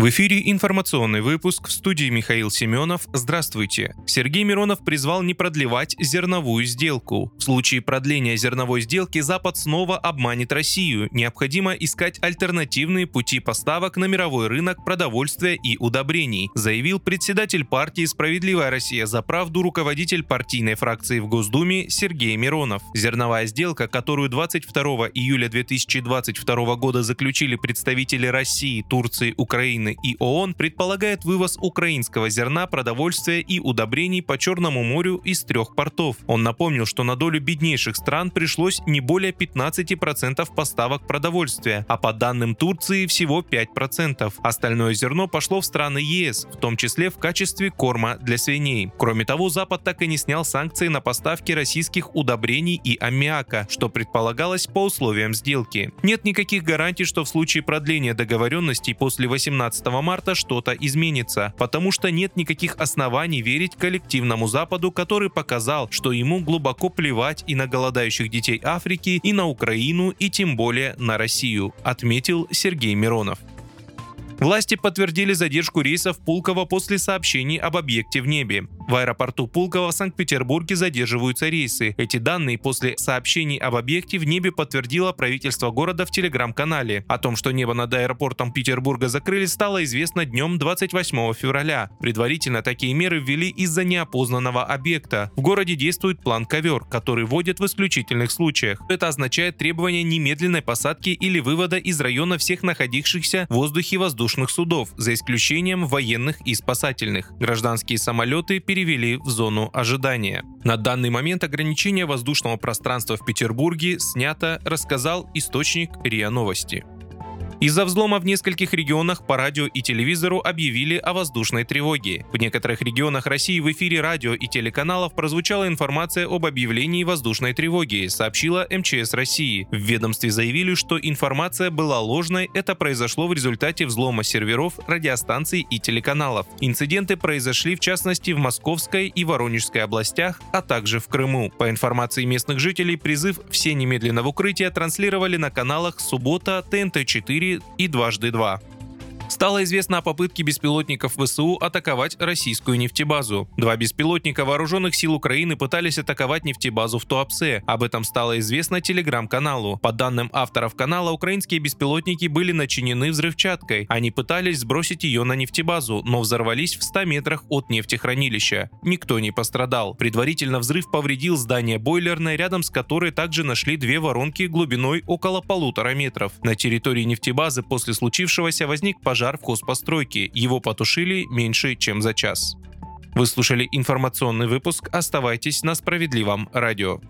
В эфире информационный выпуск в студии Михаил Семенов. Здравствуйте. Сергей Миронов призвал не продлевать зерновую сделку. В случае продления зерновой сделки Запад снова обманет Россию. Необходимо искать альтернативные пути поставок на мировой рынок продовольствия и удобрений, заявил председатель партии «Справедливая Россия за правду» руководитель партийной фракции в Госдуме Сергей Миронов. Зерновая сделка, которую 22 июля 2022 года заключили представители России, Турции, Украины Украины и ООН предполагает вывоз украинского зерна, продовольствия и удобрений по Черному морю из трех портов. Он напомнил, что на долю беднейших стран пришлось не более 15% поставок продовольствия, а по данным Турции всего 5%. Остальное зерно пошло в страны ЕС, в том числе в качестве корма для свиней. Кроме того, Запад так и не снял санкции на поставки российских удобрений и аммиака, что предполагалось по условиям сделки. Нет никаких гарантий, что в случае продления договоренностей после 18 15 марта что-то изменится, потому что нет никаких оснований верить коллективному Западу, который показал, что ему глубоко плевать и на голодающих детей Африки, и на Украину, и тем более на Россию, отметил Сергей Миронов. Власти подтвердили задержку рейсов Пулково после сообщений об объекте в небе. В аэропорту Пулково в Санкт-Петербурге задерживаются рейсы. Эти данные после сообщений об объекте в небе подтвердило правительство города в телеграм-канале. О том, что небо над аэропортом Петербурга закрыли, стало известно днем 28 февраля. Предварительно такие меры ввели из-за неопознанного объекта. В городе действует план «Ковер», который вводят в исключительных случаях. Это означает требование немедленной посадки или вывода из района всех находившихся в воздухе воздушных судов, за исключением военных и спасательных. Гражданские самолеты перед перевели в зону ожидания. На данный момент ограничение воздушного пространства в Петербурге снято, рассказал источник РИА Новости. Из-за взлома в нескольких регионах по радио и телевизору объявили о воздушной тревоге. В некоторых регионах России в эфире радио и телеканалов прозвучала информация об объявлении воздушной тревоги, сообщила МЧС России. В ведомстве заявили, что информация была ложной, это произошло в результате взлома серверов, радиостанций и телеканалов. Инциденты произошли в частности в Московской и Воронежской областях, а также в Крыму. По информации местных жителей, призыв «Все немедленно в укрытие» транслировали на каналах «Суббота», ТНТ-4, и дважды два. Стало известно о попытке беспилотников ВСУ атаковать российскую нефтебазу. Два беспилотника вооруженных сил Украины пытались атаковать нефтебазу в Туапсе. Об этом стало известно телеграм-каналу. По данным авторов канала, украинские беспилотники были начинены взрывчаткой. Они пытались сбросить ее на нефтебазу, но взорвались в 100 метрах от нефтехранилища. Никто не пострадал. Предварительно взрыв повредил здание бойлерной, рядом с которой также нашли две воронки глубиной около полутора метров. На территории нефтебазы после случившегося возник пожар пожар в хозпостройке. Его потушили меньше, чем за час. Вы слушали информационный выпуск. Оставайтесь на справедливом радио.